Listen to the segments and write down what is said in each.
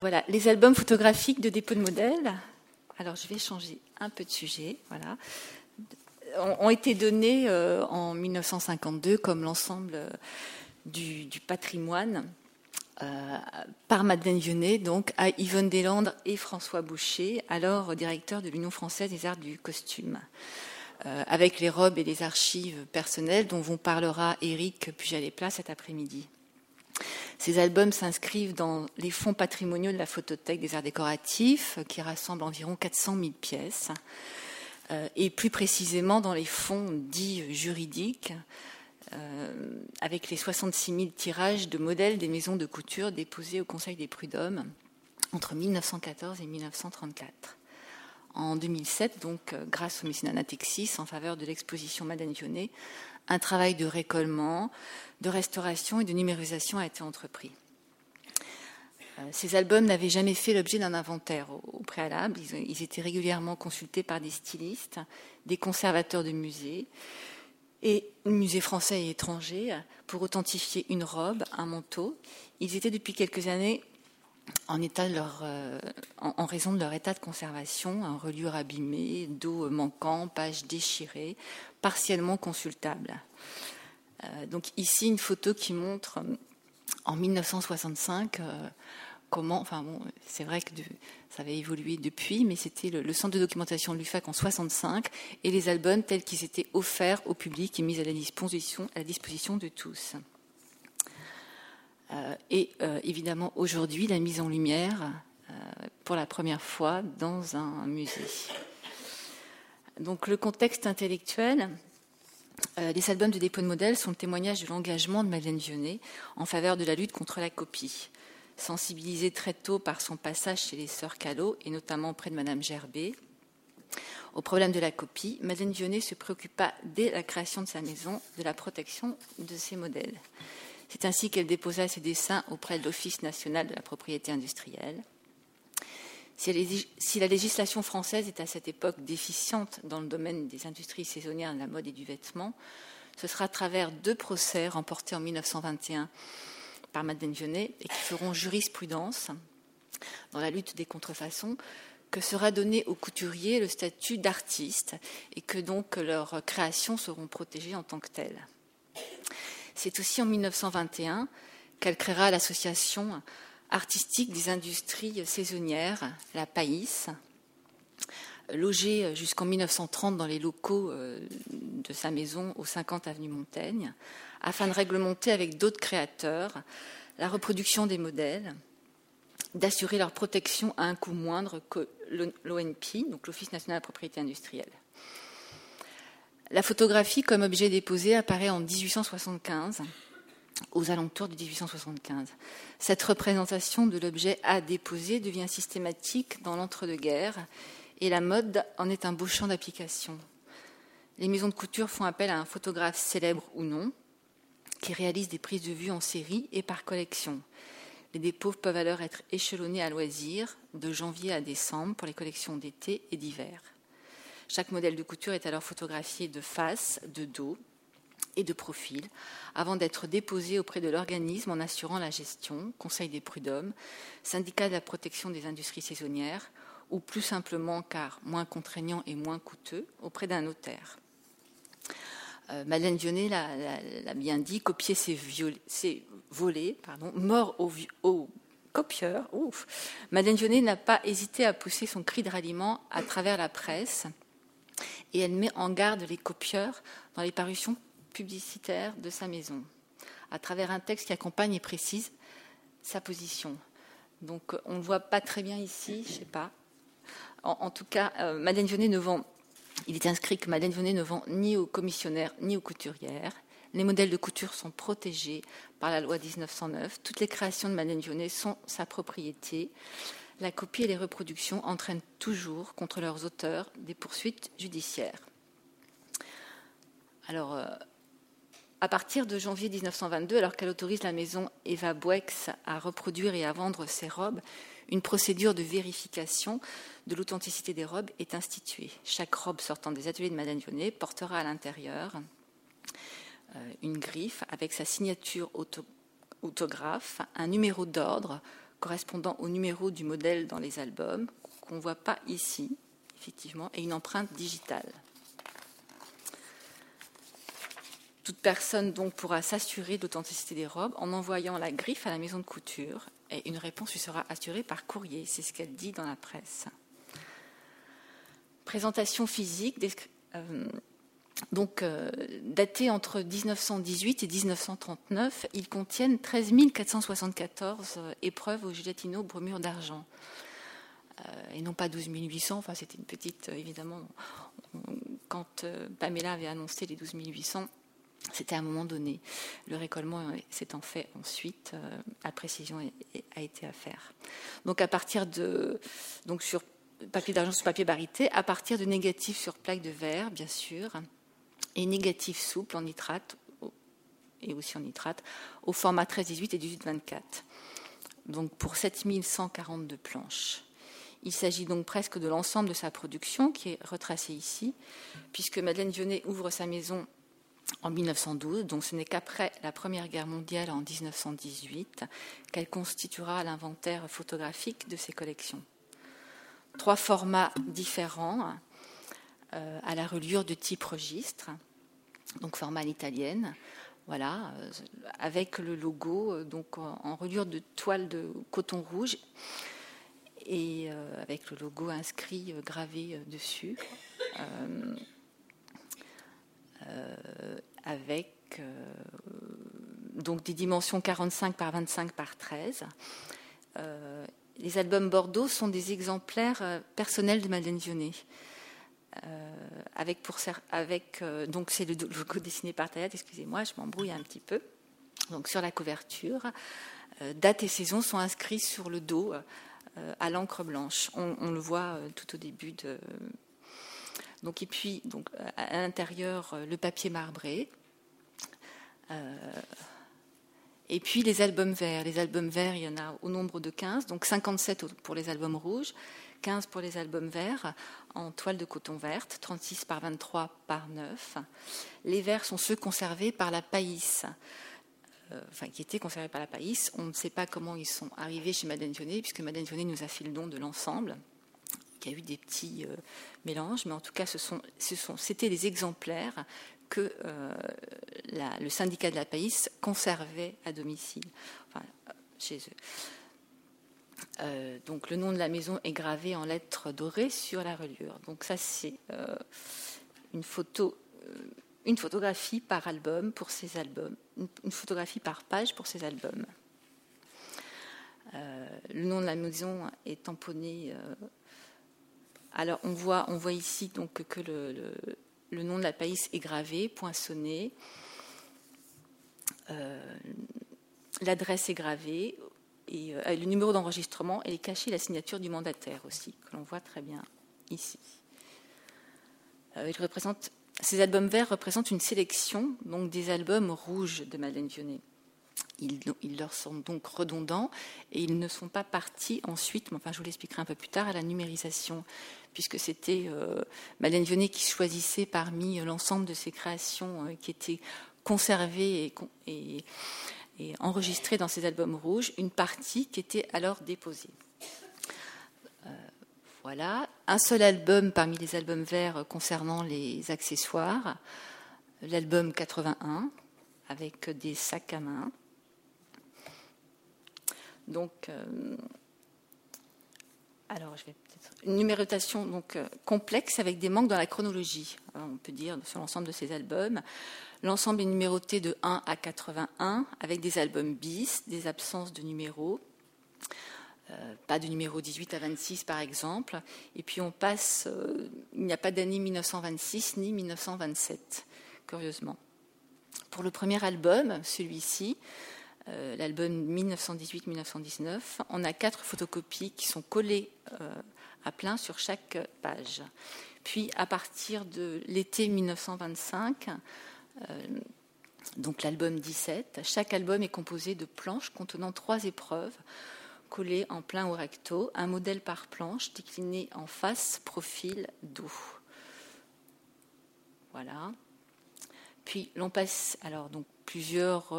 Voilà, les albums photographiques de dépôt de modèles. Alors, je vais changer un peu de sujet. Voilà. Ont été donnés euh, en 1952 comme l'ensemble euh, du, patrimoine euh, par Madeleine Vionnet, donc à Yvonne Deslandres et François Boucher, alors directeur de l'Union française des arts du costume. avec les robes et les archives personnelles dont vous parlera Eric Pujalet-Plat cet après-midi. Ces albums s'inscrivent dans les fonds patrimoniaux de la Photothèque des Arts Décoratifs, qui rassemble environ 400 000 pièces, euh, et plus précisément dans les fonds dits juridiques, euh, avec les 66 000 tirages de modèles des maisons de couture déposés au Conseil des prud'hommes entre 1914 et 1934. En 2007, donc, euh, grâce au mécénat Natexis en faveur de l'exposition Madame Dionnet, un travail de récollement, de restauration et de numérisation a été entrepris. Euh, ces albums n'avaient jamais fait l'objet d'un inventaire au, préalable. Ils, étaient régulièrement consultés par des stylistes, des conservateurs de musées et musées français et étrangers pour authentifier une robe, un manteau. Ils étaient depuis quelques années euh, en, raison de leur état de conservation, un reliure abîmé, dos manquant, pages déchirées, partiellement consultables. Euh, donc ici une photo qui montre en 1965 euh, comment, enfin bon, c'est vrai que ça avait évolué depuis, mais c'était le, centre de documentation de l'UFAC en 65 et les albums tels qu'ils étaient offerts au public et mis à la disposition de tous. Euh, et évidemment aujourd'hui la mise en lumière pour la première fois dans un musée. Donc le contexte intellectuel, euh, les albums de dépôt de modèles sont le témoignage de l'engagement de Madeleine Vionnet en faveur de la lutte contre la copie. Sensibilisée très tôt par son passage chez les sœurs Callot et notamment auprès de Madame Gerbet, au problème de la copie, Madeleine Vionnet se préoccupa dès la création de sa maison de la protection de ses modèles. C'est ainsi qu'elle déposa ses dessins auprès de l'Office national de la propriété industrielle. Si la législation française est à cette époque déficiente dans le domaine des industries saisonnières de la mode et du vêtement, ce sera à travers deux procès remportés en 1921 par Madeleine Vionnet et qui feront jurisprudence dans la lutte des contrefaçons que sera donné aux couturiers le statut d'artiste et que donc leurs créations seront protégées en tant que telles. C'est aussi en 1921 qu'elle créera l'association artistique des industries saisonnières, la PAIS, logée jusqu'en 1930 dans les locaux euh, de sa maison au 50 avenue Montaigne, afin de réglementer avec d'autres créateurs la reproduction des modèles, d'assurer leur protection à un coût moindre que l'ONP, donc l'Office national de la propriété industrielle. La photographie comme objet déposé apparaît en 1875 aux alentours de 1875. Cette représentation de l'objet à déposer devient systématique dans l'entre-deux-guerres et la mode en est un beau champ d'application. Les maisons de couture font appel à un photographe célèbre ou non qui réalise des prises de vue en série et par collection. Les dépôts peuvent alors être échelonnés à loisir de janvier à décembre pour les collections d'été et d'hiver. Chaque modèle de couture est alors photographié de face, de dos, et de profil avant d'être déposé auprès de l'organisme en assurant la gestion, Conseil des prud'hommes, syndicat de la protection des industries saisonnières, ou plus simplement, car moins contraignant et moins coûteux, auprès d'un notaire. Euh, Madeleine Vionnet l'a bien dit, copier ses, volets, pardon, mort au, copieur. Ouf. Madeleine Vionnet n'a pas hésité à pousser son cri de ralliement à travers la presse et elle met en garde les copieurs dans les parutions publicitaire de sa maison, à travers un texte qui accompagne et précise sa position. Donc on ne voit pas très bien ici, je ne sais pas. En, tout cas, euh, Madeleine Vionnet ne vend, il est inscrit que Madeleine Vionnet ne vend ni aux commissionnaires ni aux couturières. Les modèles de couture sont protégés par la loi 1909. Toutes les créations de Madeleine Vionnet sont sa propriété. La copie et les reproductions entraînent toujours contre leurs auteurs des poursuites judiciaires. Alors, euh, à partir de janvier 1922, alors qu'elle autorise la maison Eva Boex à reproduire et à vendre ses robes, une procédure de vérification de l'authenticité des robes est instituée. Chaque robe sortant des ateliers de Madame Vionnet portera à l'intérieur euh, une griffe avec sa signature autographe, un numéro d'ordre correspondant au numéro du modèle dans les albums, qu'on ne voit pas ici, effectivement, et une empreinte digitale. Toute personne donc pourra s'assurer de l'authenticité des robes en envoyant la griffe à la maison de couture et une réponse lui sera assurée par courrier, c'est ce qu'elle dit dans la presse. Présentation physique, euh, donc euh, datée entre 1918 et 1939, ils contiennent 13 474 euh, épreuves au gélatino bromure d'argent. et non pas 12 800, enfin c'était une petite, évidemment, quand Pamela avait annoncé les 12 800, c'était à un moment donné. Le récollement s'étant fait ensuite, la précision a été à faire. Donc à partir de, donc sur papier d'argent sur papier barité, à partir de négatifs sur plaque de verre, bien sûr, et négatifs souples en nitrate et aussi en nitrate au format 13-18 et 18-24. Donc pour 7142 planches. Il s'agit donc presque de l'ensemble de sa production qui est retracée ici, puisque Madeleine Vionnet ouvre sa maison en 1912, donc ce n'est qu'après la Première Guerre mondiale en 1918 qu'elle constituera l'inventaire photographique de ses collections. Trois formats différents à la reliure de type registre, donc format italienne, voilà, euh, avec le logo euh, donc en reliure de toile de coton rouge et avec le logo inscrit gravé dessus. Euh, avec euh, donc des dimensions 45 par 25 par 13. Euh, les albums Bordeaux sont des exemplaires personnels de Madeleine Vionnet. Avec, pour, avec donc c'est le logo dessiné par Tayat, excusez-moi, je m'embrouille un petit peu. Donc sur la couverture, date et saison sont inscrits sur le dos à l'encre blanche. on, le voit tout au début de, donc, et puis, donc, à l'intérieur, euh, le papier marbré. Euh, et puis les albums verts. Les albums verts, il y en a au nombre de 15, donc 57 pour les albums rouges, 15 pour les albums verts en toile de coton verte, 36 par 23 par 9. Les verts sont ceux conservés par la Païs, euh, enfin qui étaient conservés par la Païs. On ne sait pas comment ils sont arrivés chez Madeleine Vionnet, puisque Madeleine Vionnet nous a fait le don de l'ensemble qu'il y a eu des petits euh, mélanges, mais en tout cas, ce sont, ce sont, c'était des exemplaires que euh, le syndicat de la PAIS conservait à domicile, enfin, chez eux. Euh, donc le nom de la maison est gravé en lettres dorées sur la reliure. Donc ça c'est une photo, une photographie par album pour ces albums, une, photographie par page pour ces albums. le nom de la maison est tamponné alors on voit, on voit ici donc que le, nom de la pays est gravé, poinçonné. Euh, l'adresse est gravée et euh, le numéro d'enregistrement est caché la signature du mandataire aussi, que l'on voit très bien ici. Euh, ces albums verts représentent une sélection donc des albums rouges de Madeleine Vionnet. Ils, leur sont donc redondants et ils ne sont pas partis ensuite, mais enfin je vous l'expliquerai un peu plus tard, à la numérisation, puisque c'était euh, Madeleine Vionnet qui choisissait parmi l'ensemble de ses créations qui étaient conservées et, enregistrées dans ces albums rouges, une partie qui était alors déposée. Euh, voilà, un seul album parmi les albums verts concernant les accessoires, l'album 81, avec des sacs à main. Donc, euh, alors je vais une numérotation donc euh, complexe avec des manques dans la chronologie. on peut dire sur l'ensemble de ces albums, l'ensemble est numéroté de 1 à 81 avec des albums bis, des absences de numéros. Euh, pas de numéro 18 à 26 par exemple, et puis on passe, il n'y a pas d'année 1926 ni 1927, curieusement. Pour le premier album, celui-ci, euh, l'album 1918-1919, on a quatre photocopies qui sont collées euh, à plein sur chaque page. Puis à partir de l'été 1925, euh, donc l'album 17, chaque album est composé de planches contenant trois épreuves collées en plein ou recto, un modèle par planche décliné en face, profil, dos. Voilà. Puis l'on passe, alors donc plusieurs.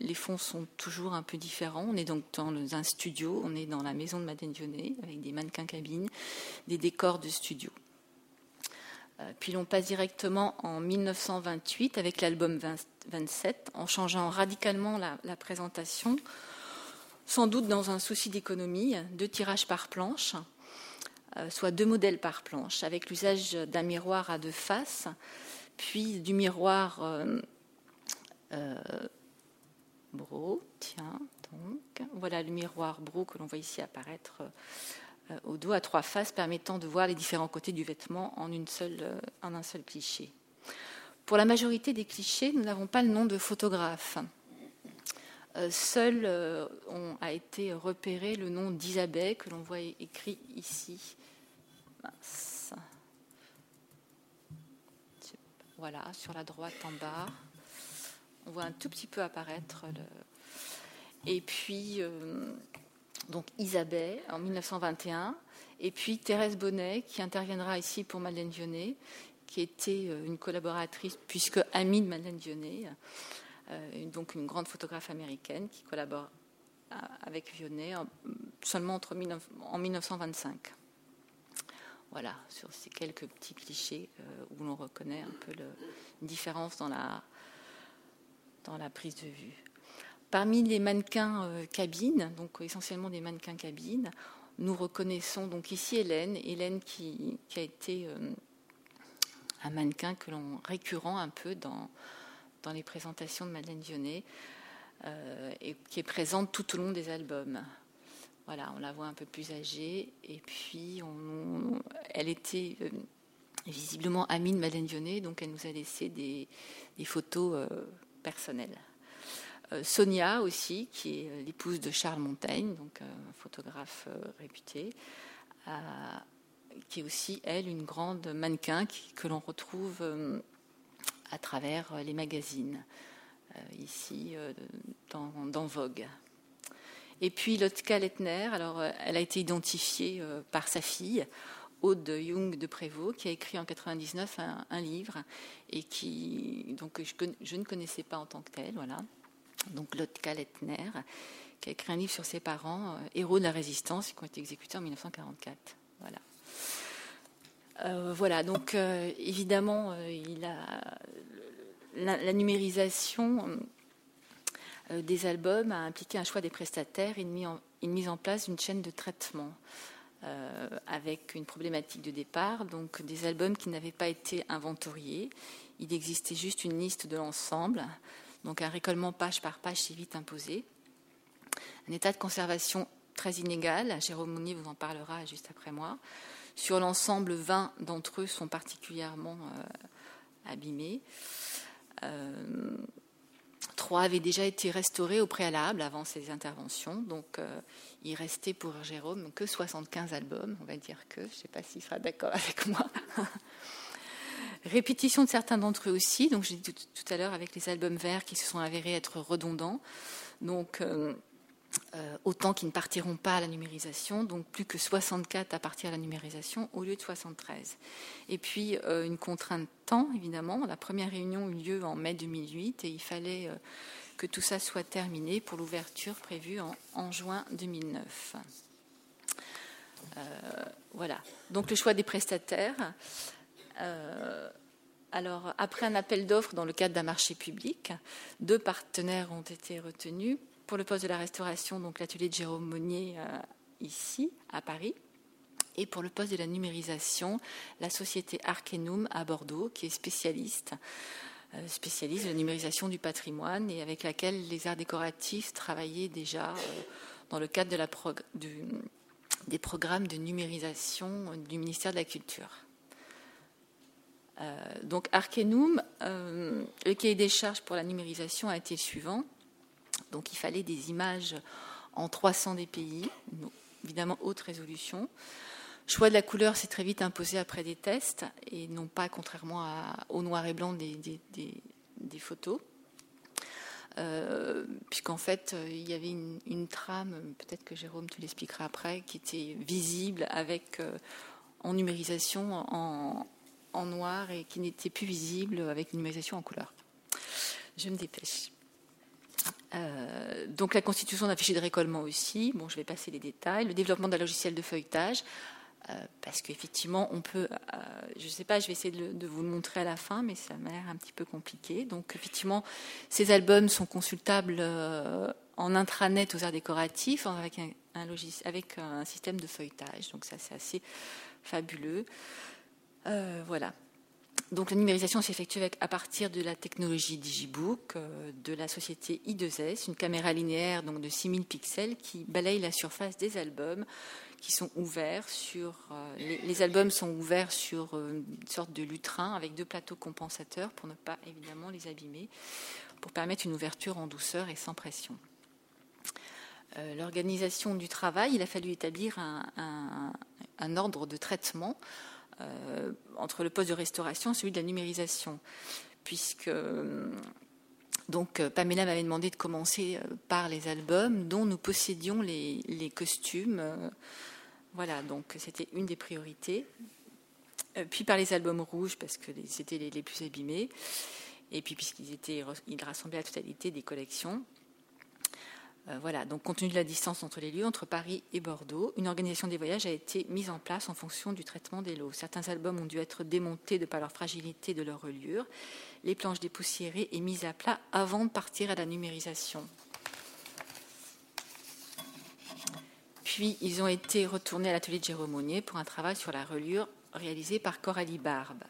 les fonds sont toujours un peu différents. On est donc dans un studio, on est dans la maison de Madeleine Dionnet avec des mannequins cabines, des décors de studio. Puis l'on passe directement en 1928 avec l'album 27, en changeant radicalement la, présentation, sans doute dans un souci d'économie, deux tirages par planche, euh, soit deux modèles par planche, avec l'usage d'un miroir à deux faces, puis du miroir euh, euh, Bro, tiens, donc, voilà le miroir Bro que l'on voit ici apparaître au dos à trois faces, permettant de voir les différents côtés du vêtement seule, en un seul cliché. Pour la majorité des clichés, nous n'avons pas le nom de photographe. Euh, seul euh, a été repéré le nom d'Isabelle que l'on voit écrit ici. Voilà, sur la droite en bas. On voit un tout petit peu apparaître. Et puis, euh, donc Isabelle en 1921. Et puis Thérèse Bonnet qui interviendra ici pour Madeleine Vionnet, qui était une collaboratrice, puisque amie de Madeleine Vionnet. Euh, donc une grande photographe américaine qui collabore euh, avec Vionnet seulement en 1925. Voilà, sur ces quelques petits clichés euh, où l'on reconnaît un peu une différence dans la, dans la prise de vue. Parmi les mannequins cabines, donc essentiellement des mannequins cabines, nous reconnaissons donc ici Hélène, Hélène qui, a été un mannequin que l'on récurrent un peu dans, les présentations de Madeleine Dionnet euh, et qui est présente tout au long des albums. Voilà, on la voit un peu plus âgée et puis elle était euh, visiblement amie de Madeleine Dionnet, donc elle nous a laissé des, photos euh, personnelles. Sonia aussi, qui est l'épouse de Charles Montaigne, donc un photographe réputé, qui est aussi, elle, une grande mannequin que l'on retrouve à travers euh, les magazines, euh, ici euh, dans, Vogue. Et puis Lotka Lettner, alors elle a été identifiée par sa fille, Aude Jung de Prévost, qui a écrit en 99 un, livre et qui donc je, ne connaissais pas en tant que tel, voilà. Donc Lotka Lettner, qui a écrit un livre sur ses parents, héros de la résistance, qui ont été exécutés en 1944. Voilà. voilà, donc évidemment, il a la, numérisation euh, des albums a impliqué un choix des prestataires et une, mise en, place d'une chaîne de traitement euh, avec une problématique de départ, donc des albums qui n'avaient pas été inventoriés. Il existait juste une liste de l'ensemble, donc un récollement page par page s'est vite imposé. Un état de conservation très inégal, Jérôme Mounier vous en parlera juste après moi. Sur l'ensemble, 20 d'entre eux sont particulièrement euh, abîmés. Euh, trois avaient déjà été restaurés au préalable avant ces interventions. Donc, euh, il restait pour Jérôme que 75 albums. On va dire que, je ne sais pas s'il sera d'accord avec moi. Répétition de certains d'entre eux aussi. Donc, j'ai dit tout, à l'heure avec les albums verts qui se sont avérés être redondants. Donc, euh, autant qui ne partiront pas à la numérisation, donc plus que 64 à partir à la numérisation au lieu de 73. Et puis euh, une contrainte temps, évidemment. La première réunion eut lieu en mai 2008 et il fallait euh, que tout ça soit terminé pour l'ouverture prévue en, juin 2009. voilà. Donc le choix des prestataires. alors, après un appel d'offres dans le cadre d'un marché public, deux partenaires ont été retenus pour le poste de la restauration, donc l'atelier de Jérôme Monnier euh, ici, à Paris. Et pour le poste de la numérisation, la société Arkenum à Bordeaux, qui est spécialiste, euh, de la numérisation du patrimoine et avec laquelle les arts décoratifs travaillaient déjà euh, dans le cadre des programmes de numérisation du ministère de la Culture. donc Arkenum, le cahier des charges pour la numérisation a été le suivant. Donc il fallait des images en 300 dpi, évidemment haute résolution. Choix de la couleur s'est très vite imposé après des tests et non pas contrairement au noir et blanc des, photos. Euh, puisqu'en fait, il y avait une, trame, peut-être que Jérôme te l'expliquera après, qui était visible avec euh, en numérisation en, en, noir et qui n'était plus visible avec une numérisation en couleur. Je me dépêche. Donc la constitution d'un fichier de récollement aussi. Bon, je vais passer les détails. Le développement d'un logiciel de feuilletage. parce qu'effectivement, on peut, je ne sais pas, je vais essayer de, vous le montrer à la fin, mais ça m'a l'air un petit peu compliqué. Donc, effectivement, ces albums sont consultables en intranet aux arts décoratifs avec un, système de feuilletage. Donc ça, c'est assez fabuleux. Euh, voilà. Donc la numérisation s'effectue à partir de la technologie Digibook euh, de la société I2S, une caméra linéaire donc de 6000 pixels qui balaye la surface des albums qui sont ouverts sur euh, les, albums sont ouverts sur une sorte de lutrin avec deux plateaux compensateurs pour ne pas évidemment les abîmer, pour permettre une ouverture en douceur et sans pression. Euh, l'organisation du travail, il a fallu établir un, ordre de traitement euh, entre le poste de restauration et celui de la numérisation, puisque donc Pamela m'avait demandé de commencer euh, par les albums dont nous possédions les, costumes. Voilà, donc c'était une des priorités. Puis par les albums rouges parce que c'était les, les, plus abîmés. Et puis puisqu'ils étaient, ils rassemblaient la totalité des collections. Euh, voilà, donc compte tenu de la distance entre les lieux, entre Paris et Bordeaux, une organisation des voyages a été mise en place en fonction du traitement des lots. Certains albums ont dû être démontés de par leur fragilité de leur reliure, les planches dépoussiérées et mises à plat avant de partir à la numérisation. Puis ils ont été retournés à l'atelier de Jérôme pour un travail sur la reliure réalisé par Coralie Barbe.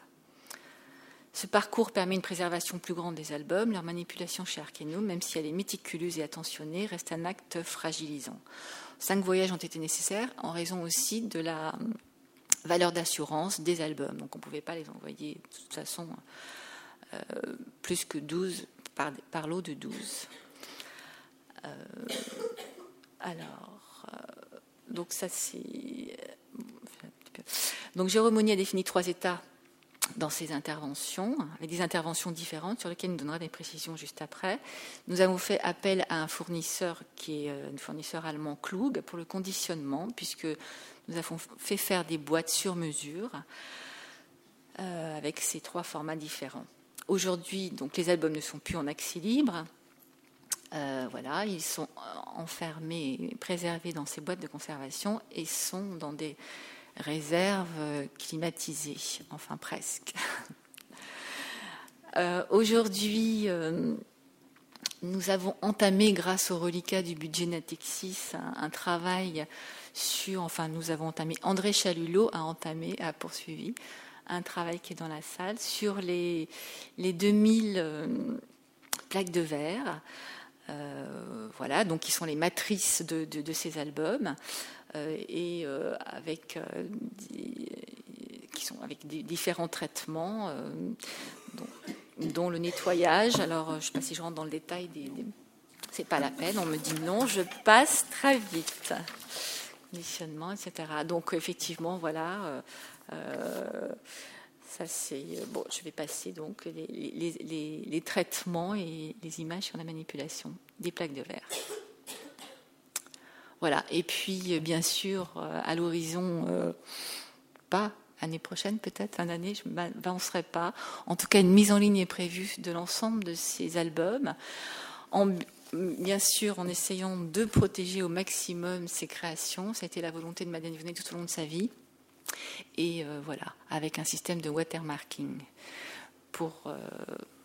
Ce parcours permet une préservation plus grande des albums. Leur manipulation chez Arkeno, même si elle est méticuleuse et attentionnée, reste un acte fragilisant. Cinq voyages ont été nécessaires en raison aussi de la valeur d'assurance des albums. Donc on ne pouvait pas les envoyer de toute façon euh, plus que 12 par, lot de 12. Euh, alors, euh, donc ça c'est. Donc Jérôme Monnier a défini trois états dans ces interventions, avec des interventions différentes sur lesquelles nous donnera des précisions juste après. Nous avons fait appel à un fournisseur qui est euh, un fournisseur allemand Klug pour le conditionnement, puisque nous avons fait faire des boîtes sur mesure euh, avec ces trois formats différents. Aujourd'hui, donc les albums ne sont plus en accès libre. Euh, voilà, ils sont enfermés, préservés dans ces boîtes de conservation et sont dans des réserve climatisée, enfin presque. Euh, aujourd'hui, euh, nous avons entamé, grâce au reliquat du budget Natexis, un, travail sur, enfin nous avons entamé, André Chalulot a entamé, a poursuivi un travail qui est dans la salle sur les, les 2000 euh, plaques de verre. voilà, donc qui sont les matrices de ces albums. Euh, et euh, avec, euh, qui sont avec des différents traitements, dont, le nettoyage. Alors, je ne sais pas si je rentre dans le détail des, c'est pas la peine. On me dit non, je passe très vite. Conditionnement, etc. Donc effectivement, voilà. ça c'est bon. Je vais passer donc les, traitements et les images sur la manipulation des plaques de verre. Voilà. Et puis, bien sûr, euh, à l'horizon, euh, pas l'année prochaine, peut-être, fin d'année, je ne m'avancerai pas. En tout cas, une mise en ligne est prévue de l'ensemble de ces albums. bien sûr, en essayant de protéger au maximum ces créations. Ça a été la volonté de Madeleine Venet tout au long de sa vie. Et euh, voilà, avec un système de watermarking pour,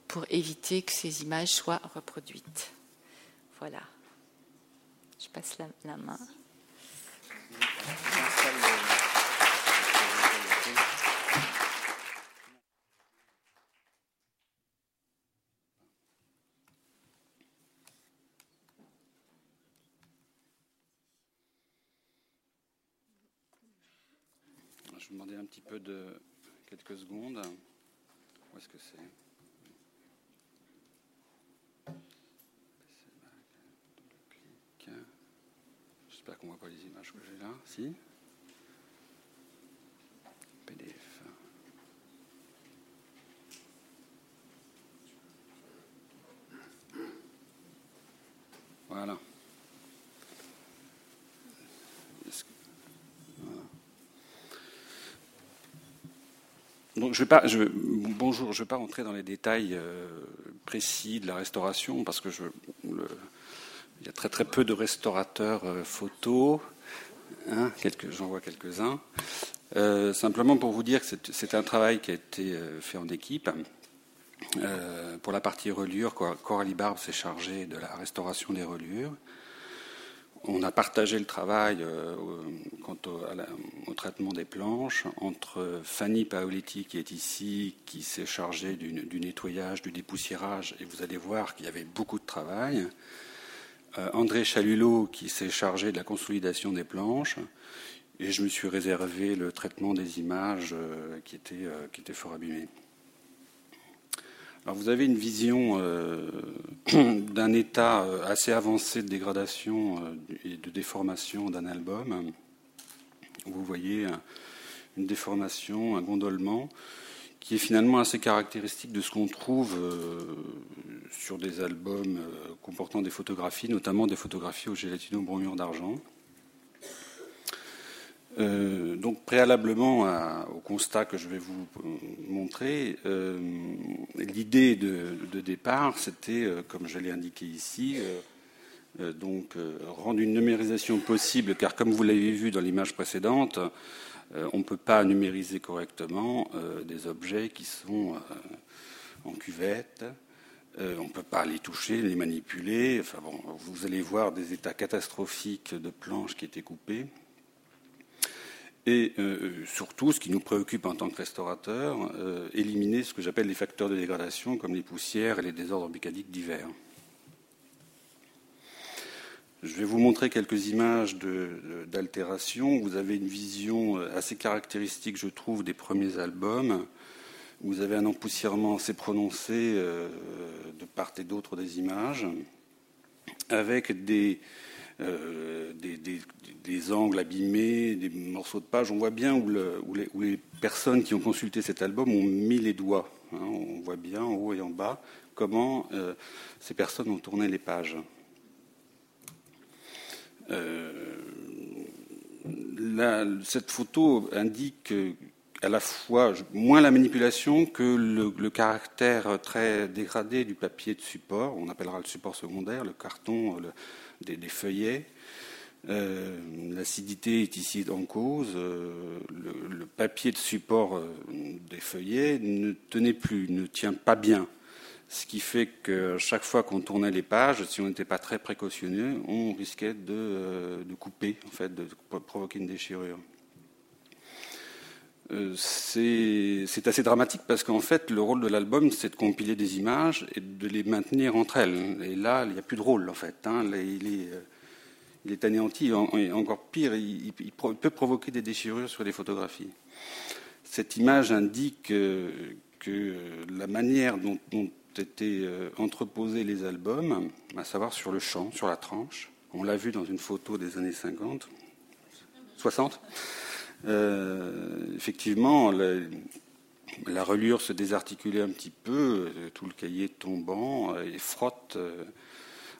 pour éviter que ces images soient reproduites. Voilà. Je passe la, main. Je vous demander un petit peu de quelques secondes. Où est-ce que c'est? J'espère qu'on voit pas les images que j'ai là. Si PDF. Voilà. Donc, je vais pas, bonjour, je ne vais pas rentrer dans les détails euh, précis de la restauration parce que je, il y a très très peu de restaurateurs photos. Hein, J'en vois quelques-uns. simplement pour vous dire que c'est un travail qui a été fait en équipe. pour la partie reliure, Coralie Barbe s'est chargée de la restauration des reliures. On a partagé le travail euh, quant au, traitement des planches entre Fanny Paoletti, qui est ici, qui s'est chargée du, nettoyage, du dépoussiérage, et vous allez voir qu'il y avait beaucoup de travail. Euh, André Chalulot, qui s'est chargé de la consolidation des planches, et je me suis réservé le traitement des images euh, qui, étaient, qui étaient fort abîmées vous avez une vision euh, d'un état euh, assez avancé de dégradation euh, et de déformation d'un album. Vous voyez une déformation, un gondolement, qui est finalement assez caractéristique de ce qu'on trouve sur des albums comportant des photographies, notamment des photographies au gélatino-bromure d'argent. Euh, donc préalablement au constat que je vais vous euh, montrer, euh, l'idée de, départ, c'était, comme je l'ai indiqué ici, donc rendre une numérisation possible, car comme vous l'avez vu dans l'image précédente, on ne peut pas numériser correctement des objets qui sont en cuvette. on ne peut pas les toucher, les manipuler. Enfin bon, vous allez voir des états catastrophiques de planches qui étaient coupées. Et euh, surtout, ce qui nous préoccupe en tant que restaurateur, euh, éliminer ce que j'appelle les facteurs de dégradation, comme les poussières et les désordres mécaniques divers. Je vais vous montrer quelques images d'altération. Vous avez une vision euh, assez caractéristique, je trouve, des premiers albums. Vous avez un empoussièrement assez prononcé de part et d'autre des images, avec des, euh, angles abîmés, des morceaux de page. On voit bien où, les, personnes qui ont consulté cet album ont mis les doigts. Hein. on voit bien en haut et en bas comment euh, ces personnes ont tourné les pages. Euh, cette photo indique à la fois moins la manipulation que le, caractère très dégradé du papier de support, on appellera le support secondaire, le carton, des, feuillets. Euh, l'acidité est ici en cause. Euh, le, papier de support euh, des feuillets ne tenait plus, ne tient pas bien. Ce qui fait que chaque fois qu'on tournait les pages, si on n'était pas très précautionneux, on risquait de, couper, en fait, de provoquer une déchirure. c'est assez dramatique parce qu'en fait, le rôle de l'album, c'est de compiler des images et de les maintenir entre elles. Et là, il n'y a plus de rôle, en fait. Hein. il est il est anéanti, encore pire, il, peut provoquer des déchirures sur les photographies. Cette image indique euh, que la manière dont ont été euh, entreposés les albums, à savoir sur le champ, sur la tranche, on l'a vu dans une photo des années 50, 60, euh, effectivement, la, reliure se désarticulait un petit peu, tout le cahier tombant et frotte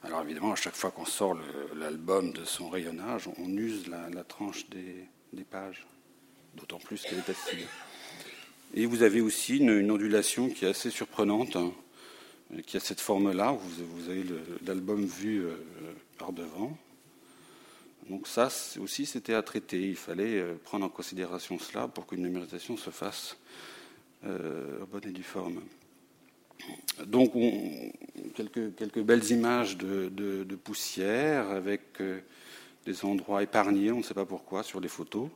alors évidemment, à chaque fois qu'on sort l'album de son rayonnage, on use la, tranche des, pages, d'autant plus qu'elle est acide. Et vous avez aussi une, ondulation qui est assez surprenante, hein, qui a cette forme-là. Vous, avez l'album vu euh, par devant. Donc ça aussi, c'était à traiter. Il fallait euh, prendre en considération cela pour qu'une numérisation se fasse euh, au bonne et due forme. Donc, quelques, belles images de, poussière avec euh, des endroits épargnés, on ne sait pas pourquoi, sur les photos.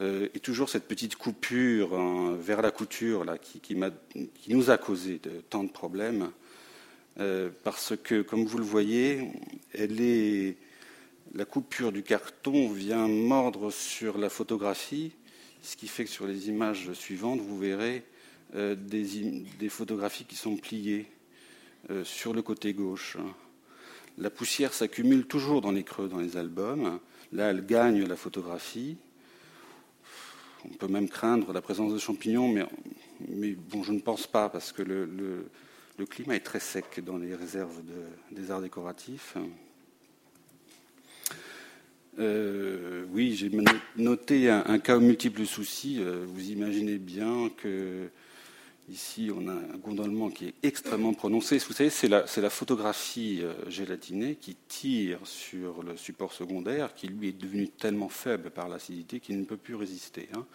Euh, et toujours cette petite coupure hein, vers la couture qui, nous a causé tant de problèmes. Euh, parce que, comme vous le voyez, la coupure du carton vient mordre sur la photographie, ce qui fait que sur les images suivantes, vous verrez euh, des, photographies qui sont pliées sur le côté gauche. La poussière s'accumule toujours dans les creux dans les albums. Là, elle gagne la photographie. On peut même craindre la présence de champignons, mais, bon, je ne pense pas, parce que le, climat est très sec dans les réserves des arts décoratifs. Euh, oui, j'ai noté un, cas aux multiples soucis. vous imaginez bien que Ici, on a un gondolement qui est extrêmement prononcé. Vous savez, c'est la, photographie euh, gélatinée qui tire sur le support secondaire, qui lui est devenu tellement faible par l'acidité qu'il ne peut plus résister. Hein.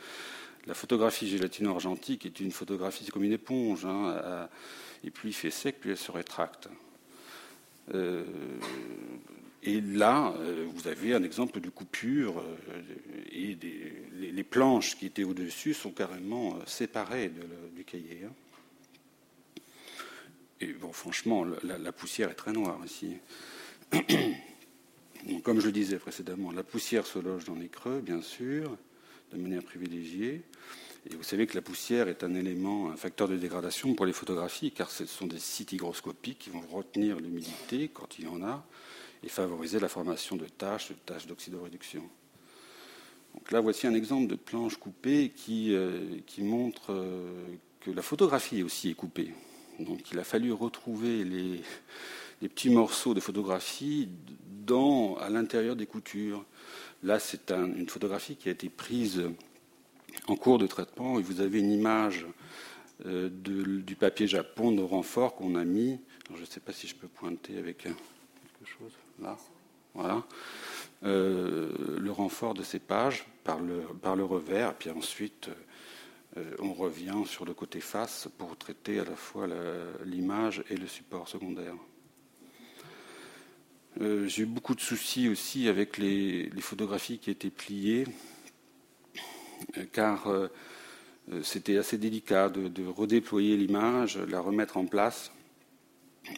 La photographie gélatino-argentique est une photographie comme une éponge. Hein, et plus il fait sec, plus elle se rétracte. Euh, et là, euh, vous avez un exemple de coupure euh, et les, planches qui étaient au-dessus sont carrément euh, séparées du cahier. Hein. Et bon, franchement, la, poussière est très noire ici. comme je le disais précédemment, la poussière se loge dans les creux, bien sûr, de manière privilégiée. Et vous savez que la poussière est un élément, un facteur de dégradation pour les photographies, car ce sont des sites hygroscopiques qui vont retenir l'humidité quand il y en a et favoriser la formation de taches, de taches d'oxydoréduction. Donc là, voici un exemple de planche coupée qui, euh, qui montre euh, que la photographie aussi est coupée. Donc il a fallu retrouver les, les petits morceaux de photographie dans, à l'intérieur des coutures. Là, c'est une photographie qui a été prise en cours de traitement et vous avez une image euh, du papier Japon de renfort qu'on a mis. je ne sais pas si je peux pointer avec là. Voilà. Euh, le renfort de ces pages par le, par le revers, puis ensuite euh, on revient sur le côté face pour traiter à la fois l'image et le support secondaire. Euh, j'ai eu beaucoup de soucis aussi avec les, photographies qui étaient pliées, car c'était assez délicat de redéployer l'image, la remettre en place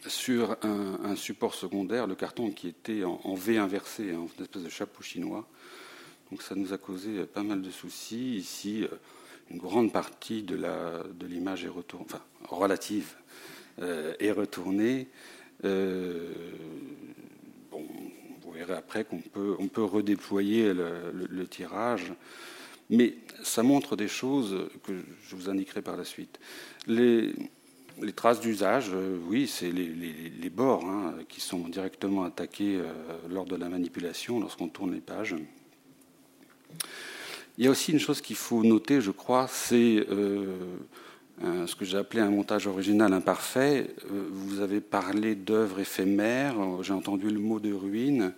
sur un, support secondaire, le carton qui était en, V inversé, en hein, une espèce de chapeau chinois. Donc ça nous a causé pas mal de soucis. Ici, euh, une grande partie de l'image est enfin relative, euh, est retournée. Euh, bon, vous verrez après qu'on peut, on peut redéployer le, tirage. Mais ça montre des choses que je vous indiquerai par la suite. Les, les traces d'usage, euh, oui, c'est les, bords hein, qui sont directement attaqués euh, lors de la manipulation, lorsqu'on tourne les pages. Il y a aussi une chose qu'il faut noter, je crois, c'est euh, ce que j'ai appelé un montage original imparfait. vous avez parlé d'œuvres éphémères, j'ai entendu le mot de ruine.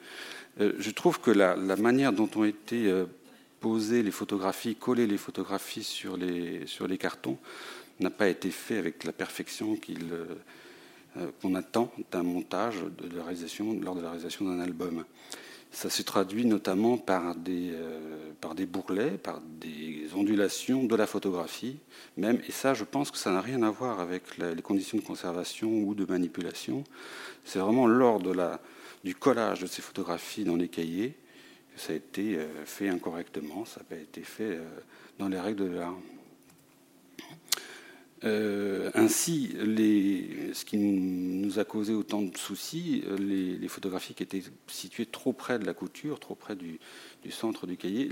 je trouve que la, manière dont ont été posées les photographies, collées les photographies sur les cartons, n'a pas été fait avec la perfection euh, euh, qu'on attend d'un montage de réalisation, lors de la réalisation d'un album. Ça se traduit notamment par des, euh, par des bourrelets, par des ondulations de la photographie, même. Et ça, je pense que ça n'a rien à voir avec les conditions de conservation ou de manipulation. C'est vraiment lors la, du collage de ces photographies dans les cahiers que ça a été fait incorrectement, ça n'a pas été fait dans les règles de l'art. Euh, ainsi, ce qui nous a causé autant de soucis, les, photographies qui étaient situées trop près de la couture, trop près du, centre du cahier,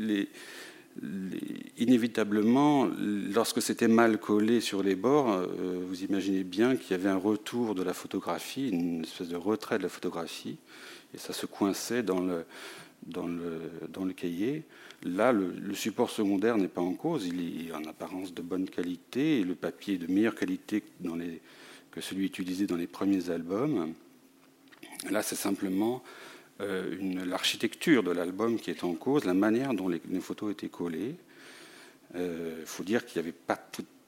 inévitablement, lorsque c'était mal collé sur les bords, euh, vous imaginez bien qu'il y avait un retour de la photographie, une espèce de retrait de la photographie, et ça se coinçait dans le, dans le, dans le cahier. Là, le, support secondaire n'est pas en cause, il est en apparence de bonne qualité le papier est de meilleure qualité que celui utilisé dans les premiers albums. Là, c'est simplement euh, l'architecture de l'album qui est en cause, la manière dont les, photos étaient collées. Il euh, faut dire qu'il n'y avait pas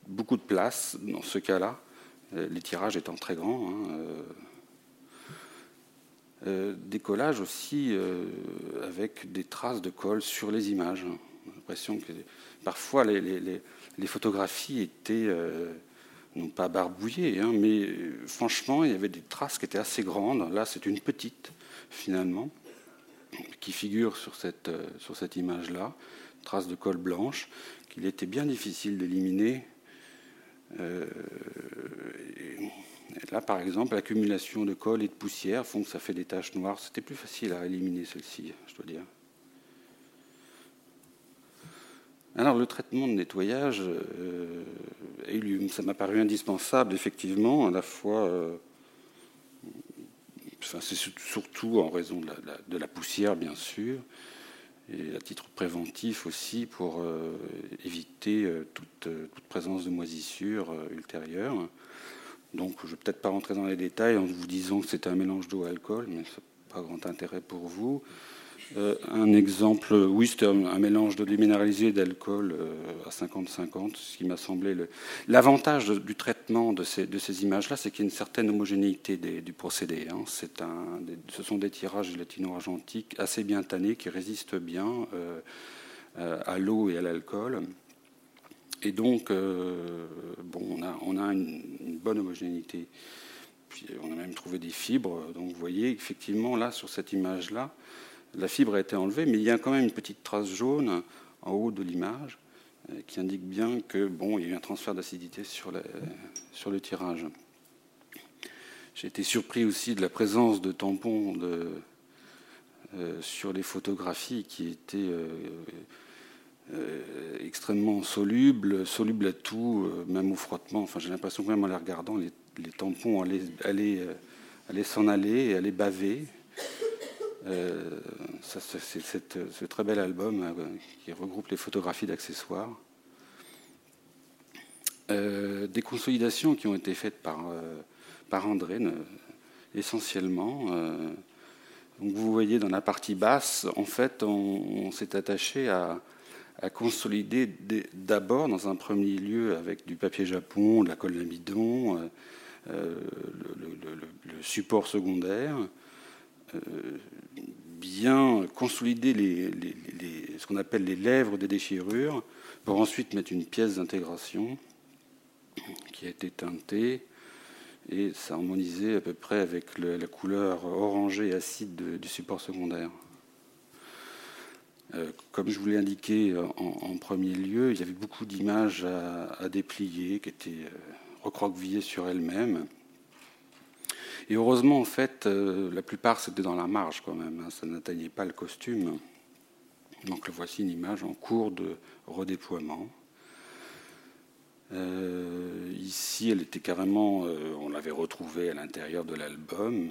beaucoup de place dans ce cas-là, euh, les tirages étant très grands. Hein, des collages aussi euh, avec des traces de colle sur les images. L'impression que parfois les, photographies étaient euh, non pas barbouillées, hein, mais franchement il y avait des traces qui étaient assez grandes. Là c'est une petite finalement qui figure sur cette, sur cette image-là, trace de colle blanche, qu'il était bien difficile d'éliminer. Là, par exemple, l'accumulation de colle et de poussière font que ça fait des taches noires. C'était plus facile à éliminer celle-ci, je dois dire. Alors, le traitement de nettoyage, euh, ça m'a paru indispensable, effectivement, à la fois. Euh, c'est surtout en raison de la, poussière, bien sûr, et à titre préventif aussi pour éviter toute, présence de moisissure ultérieure. Donc je ne vais peut-être pas rentrer dans les détails en vous disant que c'est un mélange d'eau et alcool, mais ce n'est pas grand intérêt pour vous. Euh, un exemple, oui, c'était un, mélange de déminéralisé et d'alcool euh, à 50-50, ce qui m'a semblé l'avantage du traitement de ces, images-là, c'est qu'il y a une certaine homogénéité du procédé. Hein. Ce sont des tirages gélatino-argentiques assez bien tannés qui résistent bien euh, à l'eau et à l'alcool. Et donc, bon, on a, une, bonne homogénéité. Puis on a même trouvé des fibres. Donc, vous voyez, effectivement, là, sur cette image-là, la fibre a été enlevée, mais il y a quand même une petite trace jaune en haut de l'image euh, qui indique bien que bon, il y a eu un transfert d'acidité sur, sur, le tirage. J'ai été surpris aussi de la présence de tampons euh, sur les photographies qui étaient euh, extrêmement solubles, solubles à tout, même au frottement. Enfin, j'ai l'impression que même en les regardant, les, tampons allaient, allaient, s'en aller et allaient baver. Euh, c'est ce très bel album euh, qui regroupe les photographies d'accessoires. Euh, des consolidations qui ont été faites par, par André, essentiellement. donc vous voyez dans la partie basse, en fait, on, s'est attaché à, consolider d'abord, dans un premier lieu, avec du papier japon, de la colle d'amidon, le, support secondaire, bien consolider ce qu'on appelle les lèvres des déchirures, pour ensuite mettre une pièce d'intégration qui a été teintée et s'harmoniser à peu près avec la couleur orangée acide du support secondaire. Euh, comme je vous l'ai indiqué en, premier lieu, il y avait beaucoup d'images à, déplier qui étaient euh, recroquevillées sur elles-mêmes. Et heureusement, en fait, euh, la plupart, c'était dans la marge quand même. Hein. ça n'atteignait pas le costume. Donc, voici une image en cours de redéploiement. Euh, ici, elle était carrément, euh, on l'avait retrouvée à l'intérieur de l'album,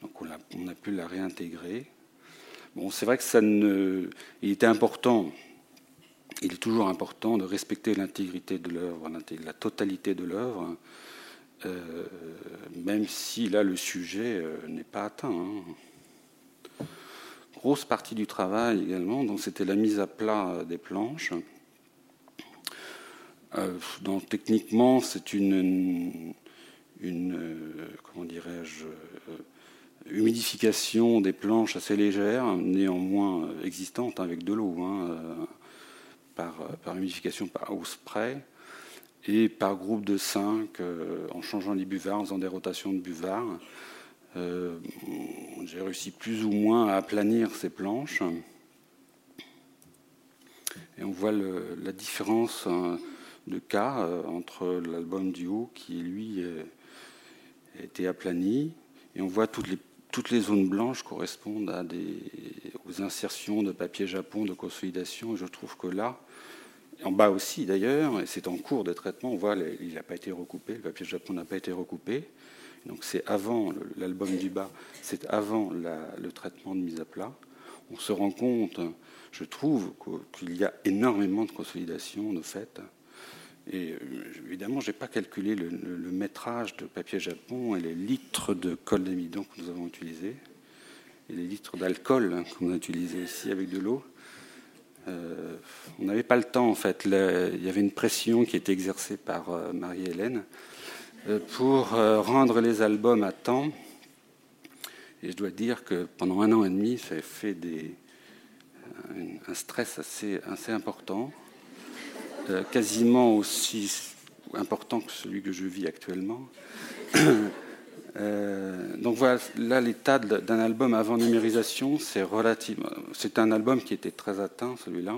donc on a, pu la réintégrer. Bon, c'est vrai que ça ne, il était important, il est toujours important de respecter l'intégrité de l'œuvre, la totalité de l'œuvre. Euh, même si là le sujet euh, n'est pas atteint. Hein. Grosse partie du travail également, donc c'était la mise à plat des planches. Euh, donc techniquement, c'est une, comment dirais-je, humidification des planches assez légère, néanmoins existante avec de l'eau, hein, par, par humidification par au spray et par groupe de 5, euh, en changeant les buvards, en faisant des rotations de buvards. Euh, j'ai réussi plus ou moins à aplanir ces planches. Et on voit la différence hein, de cas euh, entre l'album du haut qui, lui, a été aplani. Et on voit toutes les, toutes les zones blanches correspondent à des, aux insertions de papier japon, de consolidation. Je trouve que là, en bas aussi d'ailleurs, et c'est en cours de traitement, on voit il n'a pas été recoupé, le papier Japon n'a pas été recoupé. Donc c'est avant l'album du bas, c'est avant le traitement de mise à plat. On se rend compte, je trouve, qu'il y a énormément de consolidation de fait. Et euh, évidemment, je n'ai pas calculé le, métrage de papier Japon et les litres de colle d'amidon que nous avons utilisés, et les litres d'alcool qu'on a utilisé ici avec de l'eau. Euh, on n'avait pas le temps, en fait. il y avait une pression qui était exercée par euh, Marie-Hélène pour rendre les albums à temps. Et je dois dire que pendant un an et demi, ça a fait des, un stress assez important, quasiment aussi important que celui que je vis actuellement. Euh, donc voilà, là l'état d'un album avant numérisation, c'est relative. C'est un album qui était très atteint, celui-là,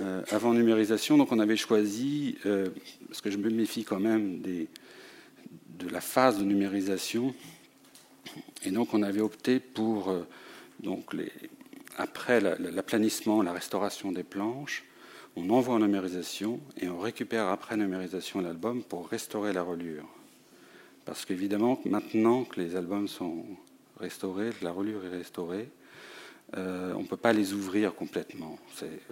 euh, avant numérisation. Donc on avait choisi, euh, parce que je me méfie quand même de la phase de numérisation, et donc on avait opté pour donc après l'aplanissement, la restauration des planches, on envoie en numérisation et on récupère après numérisation l'album pour restaurer la reliure. Parce qu'évidemment, maintenant que les albums sont restaurés, que la reliure est restaurée, on ne peut pas les ouvrir complètement.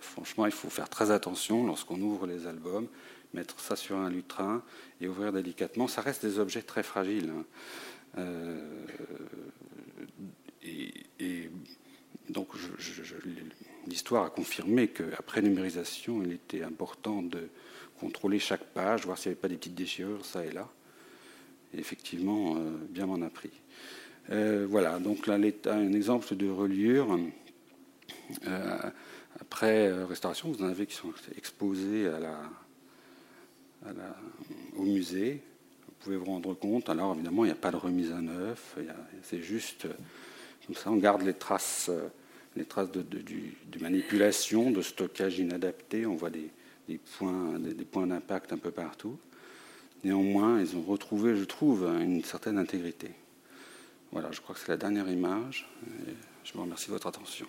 Franchement, il faut faire très attention lorsqu'on ouvre les albums, mettre ça sur un lutrin et ouvrir délicatement. Ça reste des objets très fragiles. Hein. et, donc, l'histoire a confirmé qu'après numérisation, il était important de contrôler chaque page, voir s'il n'y avait pas des petites déchirures, ça et là. Et effectivement, euh, bien m'en a pris. Euh, voilà, donc là, un exemple de reliure. Euh, après restauration, vous en avez qui sont exposés au musée. Vous pouvez vous rendre compte. Alors, évidemment, il n'y a pas de remise à neuf. C'est juste comme ça, on garde les traces, les traces de, manipulation, de stockage inadapté. On voit des, des points, des, points d'impact un peu partout. Néanmoins, ils ont retrouvé, je trouve, une certaine intégrité. Voilà, je crois que c'est la dernière image. je vous remercie de votre attention.